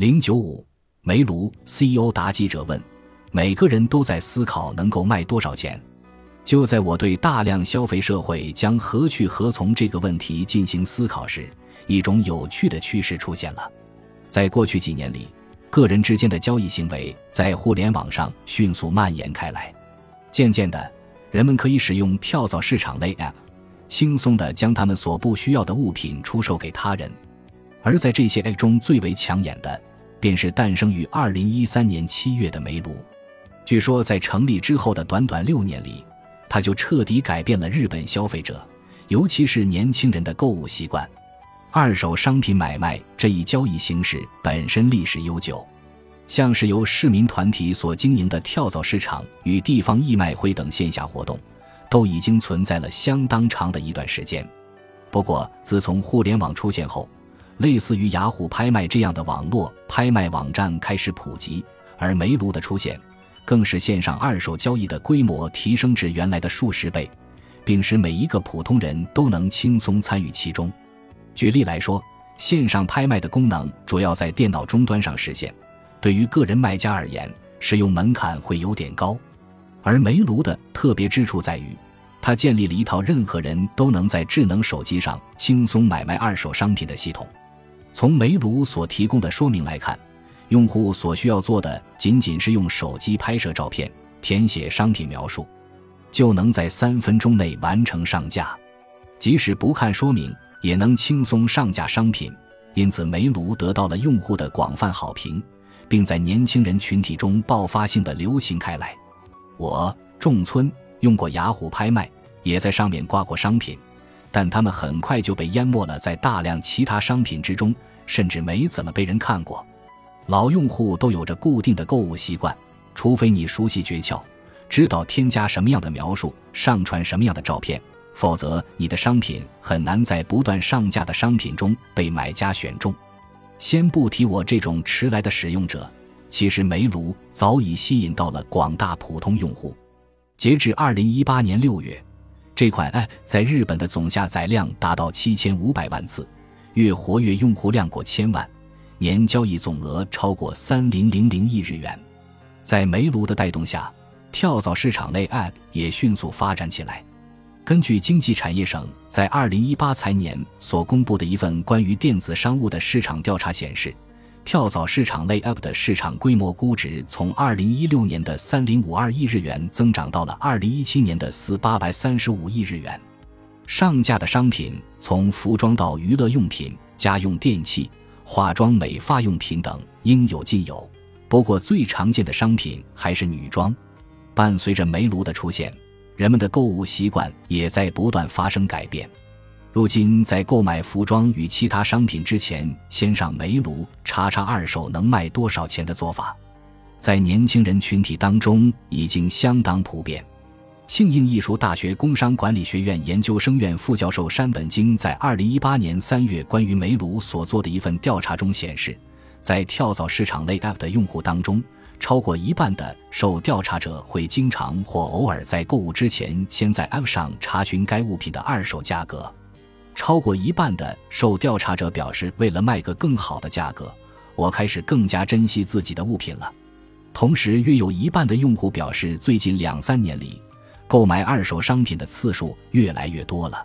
零九五煤炉 CEO 答记者问：“每个人都在思考能够卖多少钱。”就在我对大量消费社会将何去何从这个问题进行思考时，一种有趣的趋势出现了。在过去几年里，个人之间的交易行为在互联网上迅速蔓延开来。渐渐的，人们可以使用跳蚤市场类 App，轻松地将他们所不需要的物品出售给他人。而在这些 App 中最为抢眼的，便是诞生于2013年7月的煤炉。据说，在成立之后的短短六年里，它就彻底改变了日本消费者，尤其是年轻人的购物习惯。二手商品买卖这一交易形式本身历史悠久，像是由市民团体所经营的跳蚤市场与地方义卖会等线下活动，都已经存在了相当长的一段时间。不过，自从互联网出现后，类似于雅虎拍卖这样的网络拍卖网站开始普及，而煤炉的出现，更使线上二手交易的规模提升至原来的数十倍，并使每一个普通人都能轻松参与其中。举例来说，线上拍卖的功能主要在电脑终端上实现，对于个人卖家而言，使用门槛会有点高。而煤炉的特别之处在于，它建立了一套任何人都能在智能手机上轻松买卖二手商品的系统。从煤炉所提供的说明来看，用户所需要做的仅仅是用手机拍摄照片，填写商品描述，就能在三分钟内完成上架，即使不看说明。也能轻松上架商品，因此煤炉得到了用户的广泛好评，并在年轻人群体中爆发性的流行开来。我仲村用过雅虎拍卖，也在上面挂过商品，但他们很快就被淹没了在大量其他商品之中，甚至没怎么被人看过。老用户都有着固定的购物习惯，除非你熟悉诀窍，知道添加什么样的描述，上传什么样的照片。否则，你的商品很难在不断上架的商品中被买家选中。先不提我这种迟来的使用者，其实煤炉早已吸引到了广大普通用户。截至二零一八年六月，这款 App 在日本的总下载量达到七千五百万次，月活跃用户量过千万，年交易总额超过三零零零亿日元。在煤炉的带动下，跳蚤市场类 App 也迅速发展起来。根据经济产业省在二零一八财年所公布的一份关于电子商务的市场调查显示，跳蚤市场类 App 的市场规模估值从二零一六年的三零五二亿日元增长到了二零一七年的四八百三十五亿日元。上架的商品从服装到娱乐用品、家用电器、化妆美发用品等应有尽有。不过，最常见的商品还是女装。伴随着煤炉的出现。人们的购物习惯也在不断发生改变。如今，在购买服装与其他商品之前，先上煤炉查查二手能卖多少钱的做法，在年轻人群体当中已经相当普遍。庆应艺术大学工商管理学院研究生院副教授山本京在二零一八年三月关于煤炉所做的一份调查中显示，在跳蚤市场类 App 的用户当中。超过一半的受调查者会经常或偶尔在购物之前先在 App 上查询该物品的二手价格。超过一半的受调查者表示，为了卖个更好的价格，我开始更加珍惜自己的物品了。同时，约有一半的用户表示，最近两三年里购买二手商品的次数越来越多了。